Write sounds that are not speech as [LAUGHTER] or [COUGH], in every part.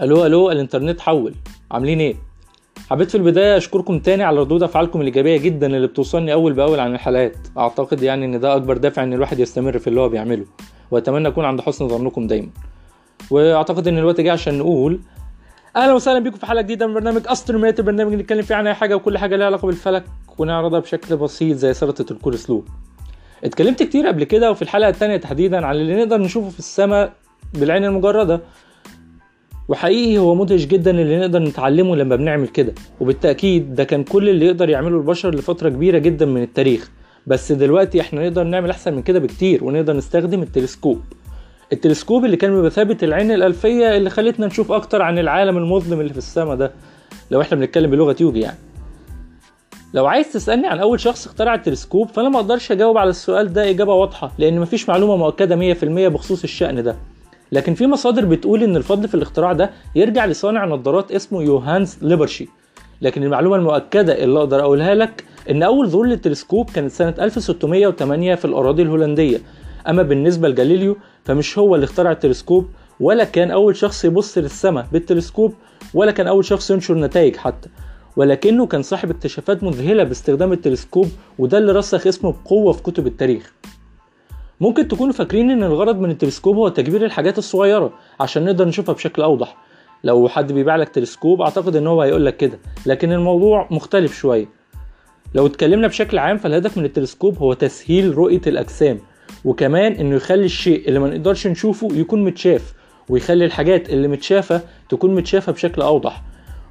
ألو ألو الانترنت حول. عاملين إيه؟ حبيت في البداية أشكركم تاني على ردود أفعالكم الإيجابية جدا اللي بتوصلني أول بأول عن الحلقات. أعتقد يعني إن ده أكبر دافع إن الواحد يستمر في اللي هو بيعمله وأتمنى أكون عند حسن ظنكم دايما. وأعتقد إن الوقت جه عشان نقول أهلا وسهلا بيكم في حلقة جديدة من برنامج استروميت البرنامج اللي نتكلم فيه عن أي حاجة وكل حاجة ليها علاقة بالفلك ونعرضها بشكل بسيط زي سلطة الكول سلو. اتكلمت كتير قبل كده وفي الحلقة الثانية تحديدا عن اللي نقدر نشوفه في السماء بالعين المجردة. وحقيقي هو مدهش جدا اللي نقدر نتعلمه لما بنعمل كده. وبالتأكيد ده كان كل اللي يقدر يعمله البشر لفترة كبيرة جدا من التاريخ. بس دلوقتي إحنا نقدر نعمل أحسن من كده بكتير ونقدر نستخدم التلسكوب. التلسكوب اللي كان بمثابة العين الألفية اللي خلتنا نشوف أكتر عن العالم المظلم اللي في السماء ده لو إحنا بنتكلم بلغة يوجي يعني. لو عايز تسألني عن أول شخص اخترع التلسكوب فأنا ما أقدرش أجاوب على السؤال ده إجابة واضحة لأن مفيش معلومة مؤكدة 100% بخصوص الشأن ده. لكن في مصادر بتقول إن الفضل في الاختراع ده يرجع لصانع نظارات اسمه يوهانز ليبرشي. لكن المعلومة المؤكدة اللي أقدر أقولها لك إن أول ظهور للتلسكوب كانت سنة 1608 في الأراضي الهولندية. أما بالنسبة لجاليليو فمش هو اللي اخترع التلسكوب ولا كان أول شخص يبص للسماء بالتلسكوب ولا كان أول شخص ينشر نتائج حتى. ولكنه كان صاحب اكتشافات مذهلة باستخدام التلسكوب وده اللي رسخ اسمه بقوة في كتب التاريخ. ممكن تكونوا فاكرين إن الغرض من التلسكوب هو تكبير الحاجات الصغيرة عشان نقدر نشوفها بشكل أوضح. لو حد بيبيع لك تلسكوب أعتقد إن هو هيقول كده لكن الموضوع مختلف شوية. لو اتكلمنا بشكل عام فالهدف من التلسكوب هو تسهيل رؤية الأجسام وكمان إنه يخلي الشيء اللي ما نقدرش نشوفه يكون متشاف ويخلي الحاجات اللي متشافة تكون متشافة بشكل أوضح.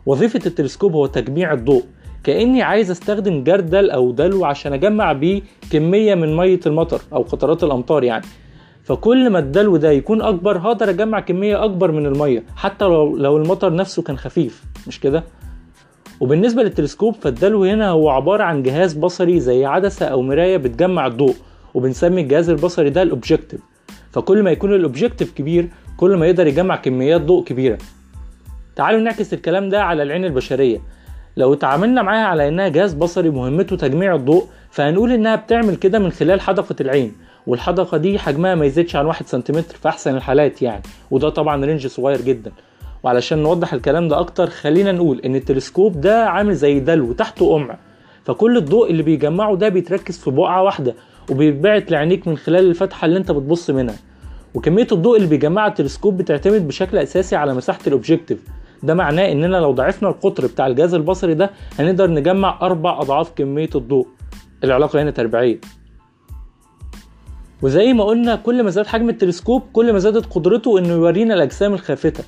وظيفة التلسكوب هو تجميع الضوء كأني عايز أستخدم جردل أو دلو عشان أجمع بيه كمية من مية المطر أو قطرات الأمطار يعني. فكل ما الدلو ده يكون أكبر هقدر أجمع كمية أكبر من المية حتى لو لو المطر نفسه كان خفيف مش كده؟ وبالنسبة للتلسكوب فالدلو هنا هو عبارة عن جهاز بصري زي عدسة أو مراية بتجمع الضوء وبنسمي الجهاز البصري ده ال objective فكل ما يكون ال objective كبير كل ما يقدر يجمع كميات ضوء كبيرة. تعالوا نعكس الكلام ده على العين البشرية. لو اتعاملنا معاها على إنها جهاز بصري مهمته تجميع الضوء فهنقول إنها بتعمل كده من خلال حدقة العين. والحدقة دي حجمها ما يزيدش عن واحد سنتيمتر في أحسن الحالات يعني. وده طبعا range صغير جدا. وعلشان نوضح الكلام ده أكتر خلينا نقول إن التلسكوب ده عامل زي دلو تحته قمع. فكل الضوء اللي بيجمعه ده بيتركز في بقعة واحدة وبيتبعت لعينيك من خلال الفتحة اللي أنت بتبص منها. وكمية الضوء اللي بيجمعها التلسكوب بتعتمد بشكل أساسي على مساحة ال objective ده معناه إننا لو ضعفنا القطر بتاع الجهاز البصري ده هنقدر نجمع أربع أضعاف كمية الضوء. العلاقة هنا تربيعية. وزي ما قلنا كل ما زاد حجم التلسكوب كل ما زادت قدرته إنه يورينا الأجسام الخافتة.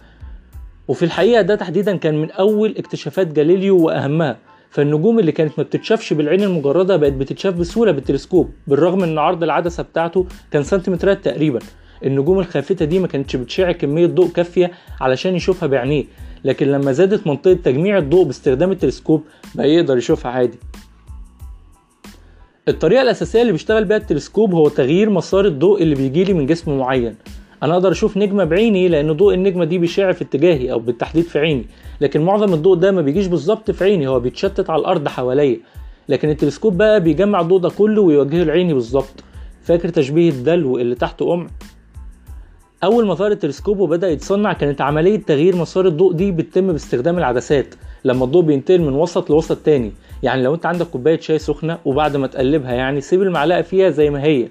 وفي الحقيقة ده تحديدا كان من أول اكتشافات جاليليو وأهمها. فالنجوم اللي كانت ما بتتشافش بالعين المجردة بقت بتتشاف بسهولة بالتلسكوب بالرغم إن عرض العدسة بتاعته كان سنتيمترات تقريبا. النجوم الخافتة دي ما كانتش بتشع كمية ضوء كافية علشان يشوفها بعينيه. لكن لما زادت منطقة تجميع الضوء باستخدام التلسكوب بقى يقدر يشوفها عادي. الطريقة الأساسية اللي بيشتغل بيها التلسكوب هو تغيير مسار الضوء اللي بيجيلي من جسم معين. أنا أقدر أشوف نجمة بعيني لأن ضوء النجمة دي بيشع في اتجاهي أو بالتحديد في عيني. لكن معظم الضوء ده ما بيجيش بالظبط في عيني هو بيتشتت على الأرض حواليا. لكن التلسكوب بقى بيجمع الضوء ده كله ويوجهه لعيني بالظبط. فاكر تشبيه الدلو اللي تحته قمع أول ما ظهر التلسكوب وبدأ يتصنع كانت عملية تغيير مسار الضوء دي بتتم باستخدام العدسات لما الضوء بينتقل من وسط لوسط تاني. يعني لو أنت عندك كوباية شاي سخنة وبعد ما تقلبها يعني سيب المعلقة فيها زي ما هي.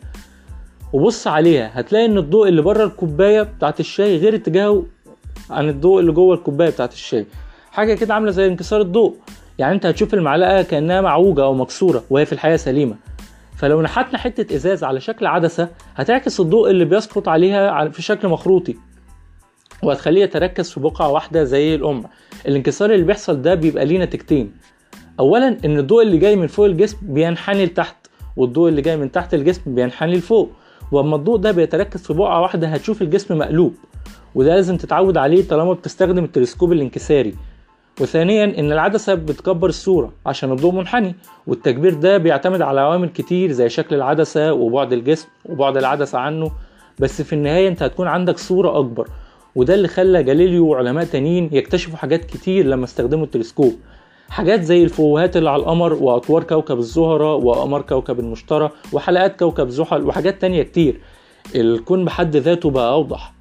وبص عليها هتلاقي إن الضوء اللي بره الكوباية بتاعت الشاي غير اتجاهه عن الضوء اللي جوه الكوباية بتاعت الشاي. حاجة كده عاملة زي انكسار الضوء. يعني أنت هتشوف المعلقة كأنها معوجة أو مكسورة وهي في الحقيقة سليمة. فلو نحتنا حتة إزاز على شكل عدسة هتعكس الضوء اللي بيسقط عليها في شكل مخروطي. وهتخليه يتركز في بقعة واحدة زي القمع الانكسار اللي بيحصل ده بيبقى ليه نتيجتين. اولا إن الضوء اللي جاي من فوق الجسم بينحني لتحت والضوء اللي جاي من تحت الجسم بينحني لفوق. وأما الضوء ده بيتركز في بقعة واحدة هتشوف الجسم مقلوب. وده لازم تتعود عليه طالما بتستخدم التلسكوب الانكساري. وثانيا إن العدسة بتكبر الصورة عشان الضوء منحني والتكبير ده بيعتمد على عوامل كتير زي شكل العدسة وبعد الجسم وبعد العدسة عنه بس في النهاية أنت هتكون عندك صورة أكبر وده اللي خلى جاليليو وعلماء تانيين يكتشفوا حاجات كتير لما استخدموا التلسكوب. حاجات زي الفوهات اللي على القمر وأطوار كوكب الزهرة واقمار كوكب المشتري وحلقات كوكب زحل وحاجات تانية كتير. الكون بحد ذاته بقى أوضح.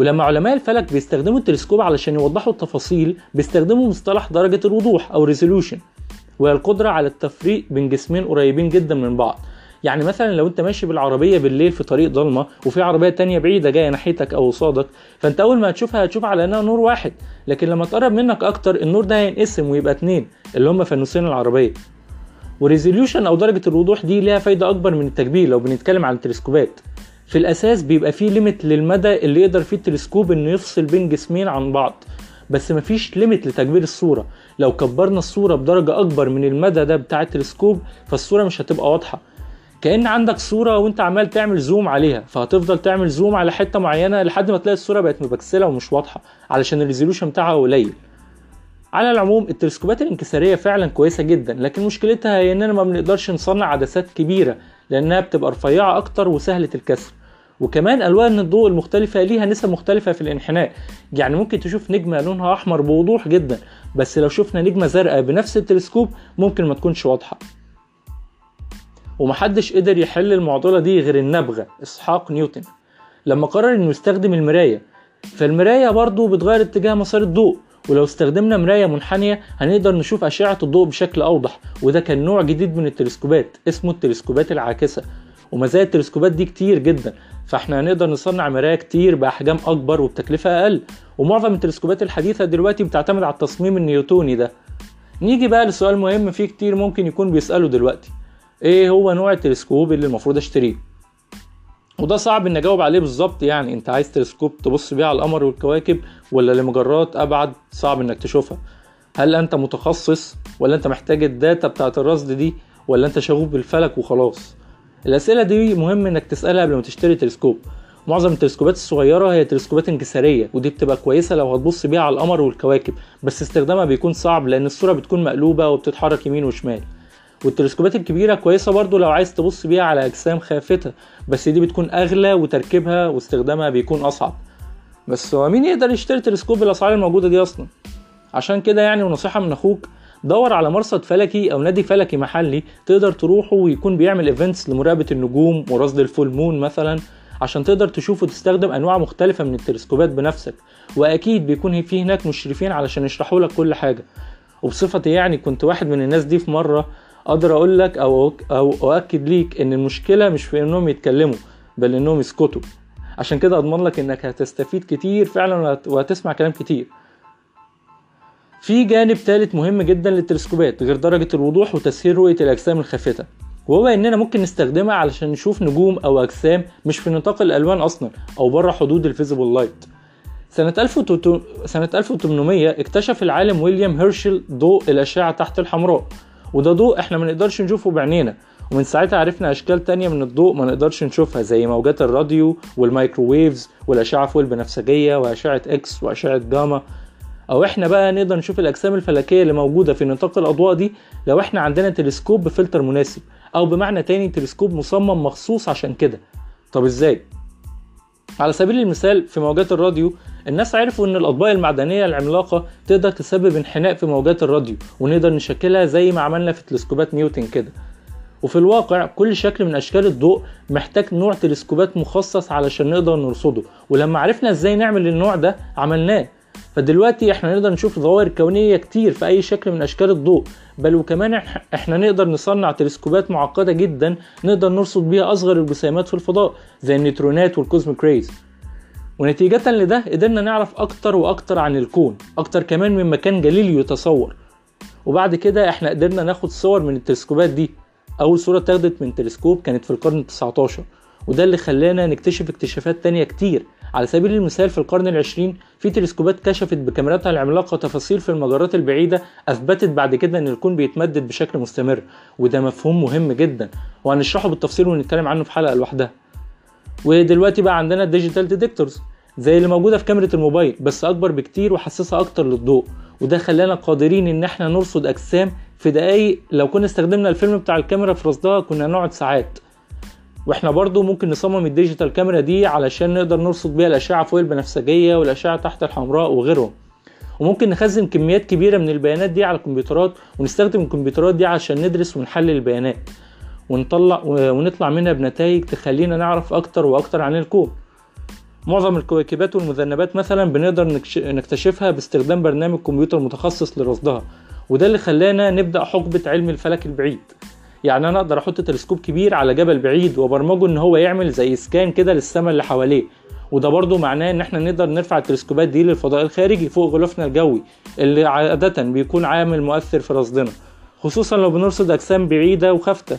ولما علماء الفلك بيستخدموا التلسكوب علشان يوضحوا التفاصيل بيستخدموا مصطلح درجة الوضوح أو resolution وهي القدرة على التفريق بين جسمين قريبين جدا من بعض. يعني مثلا لو أنت ماشي بالعربية بالليل في طريق ضلمة وفي عربية تانية بعيدة جاية ناحيتك أو قصادك فأنت أول ما هتشوفها هتشوف على إنها نور واحد. لكن لما تقرب منك أكتر النور ده هينقسم ويبقى اتنين اللي هم فانوسين العربية. و resolution أو درجة الوضوح دي ليها فايدة أكبر من التكبير لو بنتكلم عن التلسكوبات. في الأساس بيبقى فيه limit للمدى اللي يقدر فيه التلسكوب إنه يفصل بين جسمين عن بعض. بس مفيش limit لتكبير الصورة. لو كبرنا الصورة بدرجة أكبر من المدى ده بتاع التلسكوب فالصورة مش هتبقى واضحة. كأن عندك صورة وأنت عمال تعمل zoom عليها فهتفضل تعمل zoom على حتة معينة لحد ما تلاقي الصورة بقت مبكسلة ومش واضحة علشان ال resolution بتاعها قليل. على العموم التلسكوبات الانكسارية فعلا كويسة جدا لكن مشكلتها هي إننا ما بنقدرش نصنع عدسات كبيرة لأنها بتبقى رفيعة أكتر وسهلة الكسر. وكمان ألوان الضوء المختلفة ليها نسب مختلفة في الانحناء. يعني ممكن تشوف نجمة لونها أحمر بوضوح جدا بس لو شفنا نجمة زرقاء بنفس التلسكوب ممكن ما تكونش واضحة. ومحدش قدر يحل المعضلة دي غير النبغة إسحاق نيوتن. لما قرر إنه يستخدم المراية فالمراية برضو بتغير اتجاه مسار الضوء. ولو استخدمنا مراية منحنية هنقدر نشوف أشعة الضوء بشكل أوضح وده كان نوع جديد من التلسكوبات اسمه التلسكوبات العاكسة. ومزايا التلسكوبات دي كتير جدا فإحنا هنقدر نصنع مرايا كتير بأحجام أكبر وبتكلفه أقل. ومعظم التلسكوبات الحديثة دلوقتي بتعتمد على التصميم النيوتوني ده. نيجي بقى لسؤال مهم فيه كتير ممكن يكون بيسأله دلوقتي. إيه هو نوع التلسكوب اللي المفروض أشتريه؟ وده صعب ان أجاوب عليه بالظبط يعني. أنت عايز تلسكوب تبص بيه على القمر والكواكب ولا لمجرات أبعد؟ صعب إنك تشوفها. هل أنت متخصص ولا أنت محتاج ال data بتاعت الرصد دي ولا أنت شغوف بالفلك وخلاص؟ الأسئلة دي مهم إنك تسألها قبل ما تشتري تلسكوب. معظم التلسكوبات الصغيرة هي تلسكوبات انكسارية ودي بتبقى كويسة لو هتبص بيها على القمر والكواكب بس استخدامها بيكون صعب لأن الصورة بتكون مقلوبة وبتتحرك يمين وشمال. والتلسكوبات الكبيرة كويسة برضو لو عايز تبص بيها على أجسام خافته بس دي بتكون أغلى وتركيبها واستخدامها بيكون أصعب. بس هو مين يقدر يشتري تلسكوب بالأسعار الموجودة دي أصلا؟ عشان كده يعني ونصيحة من أخوك دور على مرصد فلكي أو نادي فلكي محلي تقدر تروحه ويكون بيعمل events لمراقبة النجوم ورصد ال full moon مثلا عشان تقدر تشوف وتستخدم أنواع مختلفة من التلسكوبات بنفسك. وأكيد بيكون في هناك مشرفين علشان يشرحوا لك كل حاجة. وبصفتي يعني كنت واحد من الناس دي في مرة أقدر أقول لك أو أو أؤكد ليك إن المشكلة مش في إنهم يتكلموا بل إنهم يسكتوا. عشان كده أضمن لك إنك هتستفيد كتير فعلا وهتسمع كلام كتير. في جانب ثالث مهم جدا للتلسكوبات غير درجة الوضوح وتسهيل رؤية الأجسام الخافتة. وهو إننا ممكن نستخدمها علشان نشوف نجوم أو أجسام مش في نطاق الألوان أصلا أو بره حدود ال visible light. سنة 1800 اكتشف العالم ويليام هيرشل ضوء الأشعة تحت الحمراء. وده ضوء إحنا ما نقدرش نشوفه بعينينا. ومن ساعتها عرفنا أشكال تانية من الضوء ما نقدرش نشوفها زي موجات الراديو وال microwaves والأشعة فوق البنفسجية وأشعة إكس وأشعة جاما أو إحنا بقى نقدر نشوف الأجسام الفلكية اللي موجودة في نطاق الأضواء دي لو إحنا عندنا تلسكوب بفلتر مناسب أو بمعنى تاني تلسكوب مصمم مخصوص عشان كده. طب إزاي؟ على سبيل المثال في موجات الراديو الناس عرفوا إن الأطباق المعدنية العملاقة تقدر تسبب انحناء في موجات الراديو ونقدر نشكلها زي ما عملنا في تلسكوبات نيوتن كده. وفي الواقع كل شكل من أشكال الضوء محتاج نوع تلسكوبات مخصص علشان نقدر نرصده. ولما عرفنا إزاي نعمل النوع ده عملناه. فدلوقتي إحنا نقدر نشوف ظواهر كونية كتير في أي شكل من أشكال الضوء. بل وكمان إحنا نقدر نصنع تلسكوبات معقدة جدا نقدر نرصد بيها أصغر الجسيمات في الفضاء زي النيوترونات وال cosmic rays. ونتيجة لده قدرنا نعرف أكتر وأكتر عن الكون أكتر كمان مما كان جاليليو يتصور. وبعد كده إحنا قدرنا ناخد صور من التلسكوبات دي. أول صورة اتاخدت من تلسكوب كانت في القرن ال19 وده اللي خلانا نكتشف اكتشافات تانية كتير. على سبيل المثال في القرن العشرين في تلسكوبات كشفت بكاميراتها العملاقة تفاصيل في المجرات البعيدة أثبتت بعد كده إن الكون بيتمدد بشكل مستمر وده مفهوم مهم جدا وهنشرحه بالتفصيل ونتكلم عنه في حلقة لوحدها. ودلوقتي بقى عندنا ال digital detectors زي اللي موجودة في كاميرا الموبايل بس أكبر بكتير وحساسة أكتر للضوء. وده خلانا قادرين إن إحنا نرصد أجسام في دقايق لو كنا استخدمنا الفيلم بتاع الكاميرا في رصدها كنا نقعد ساعات. وإحنا برضو ممكن نصمم الديجيتال كاميرا دي علشان نقدر نرصد بيها الأشعة فوق البنفسجية والأشعة تحت الحمراء وغيرهم. وممكن نخزن كميات كبيرة من البيانات دي على الكمبيوترات ونستخدم الكمبيوترات دي عشان ندرس ونحلل البيانات. ونطلع ونطلع منها بنتائج تخلينا نعرف أكتر وأكتر عن الكون. معظم الكويكبات والمذنبات مثلا بنقدر نكتشفها باستخدام برنامج كمبيوتر متخصص لرصدها. وده اللي خلانا نبدأ حقبة علم الفلك البعيد. يعني أنا أقدر أحط تلسكوب كبير على جبل بعيد وابرمجه ان هو يعمل زي scan كده للسماء اللي حواليه. وده برضو معناه ان إحنا نقدر نرفع التلسكوبات دي للفضاء الخارجي فوق غلافنا الجوي اللي عادة بيكون عامل مؤثر في رصدنا خصوصا لو بنرصد أجسام بعيدة وخافتة.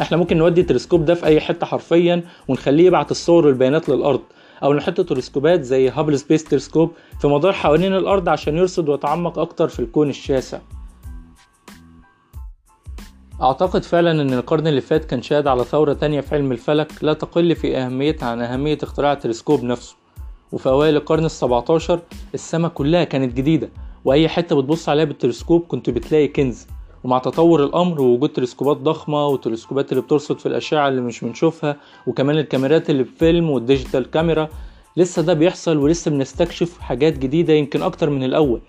إحنا ممكن نودي التلسكوب ده في أي حتة حرفيا ونخليه يبعت الصور والبيانات للأرض أو نحط تلسكوبات زي Hubble Space Telescope في مدار حوالين الأرض عشان يرصد ويتعمق أكتر في الكون الشاسع. أعتقد فعلا أن القرن اللي فات كان شاهد على ثورة تانية في علم الفلك لا تقل في أهميتها عن أهمية اختراع التلسكوب نفسه. وفي أوائل القرن السبعتاشر السماء كلها كانت جديدة وأي حتة بتبص عليها بالتلسكوب كنت بتلاقي كنز. ومع تطور الأمر ووجود تلسكوبات ضخمة وتلسكوبات اللي بترصد في الأشعة اللي مش بنشوفها وكمان الكاميرات اللي بفيلم وال digital camera لسه ده بيحصل ولسه بنستكشف حاجات جديدة يمكن أكتر من الأول.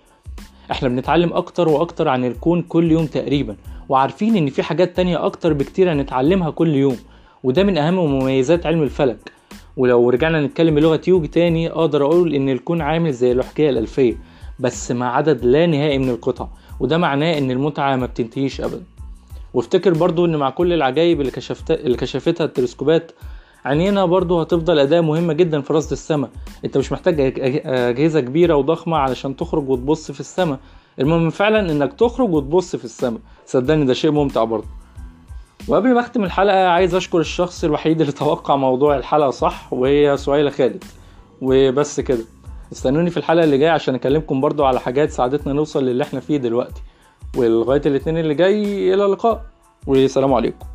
إحنا بنتعلم أكتر وأكتر عن الكون كل يوم تقريبا. وعارفين إن في حاجات تانية أكتر بكتير هنتعلمها كل يوم وده من أهم مميزات علم الفلك. ولو رجعنا نتكلم بلغة يوجي تاني أقدر أقول إن الكون عامل زي الأحجية الألفية بس مع عدد لا نهائي من القطع وده معناه إن المتعة ما بتنتهيش ابدا. وافتكر برضو إن مع كل العجائب اللي, كشفت... اللي كشفتها التلسكوبات عينينا برضو هتفضل أداة مهمة جدا في رصد السماء. أنت مش محتاج أج- أج- أجهزة كبيرة وضخمة علشان تخرج وتبص في السماء. المهم فعلا إنك تخرج وتبص في السماء. صدقني ده شيء ممتع برضه. وقبل ما أختم الحلقة عايز أشكر الشخص الوحيد اللي [LAUGHS] توقع موضوع الحلقة صح وهي سهيلة خالد. وبس كده. استنوني في الحلقة اللي جاية عشان أكلمكم برضو على حاجات ساعدتنا نوصل للي إحنا فيه دلوقتي. ولغاية الاتنين اللي جاي إلى اللقاء. والسلام عليكم.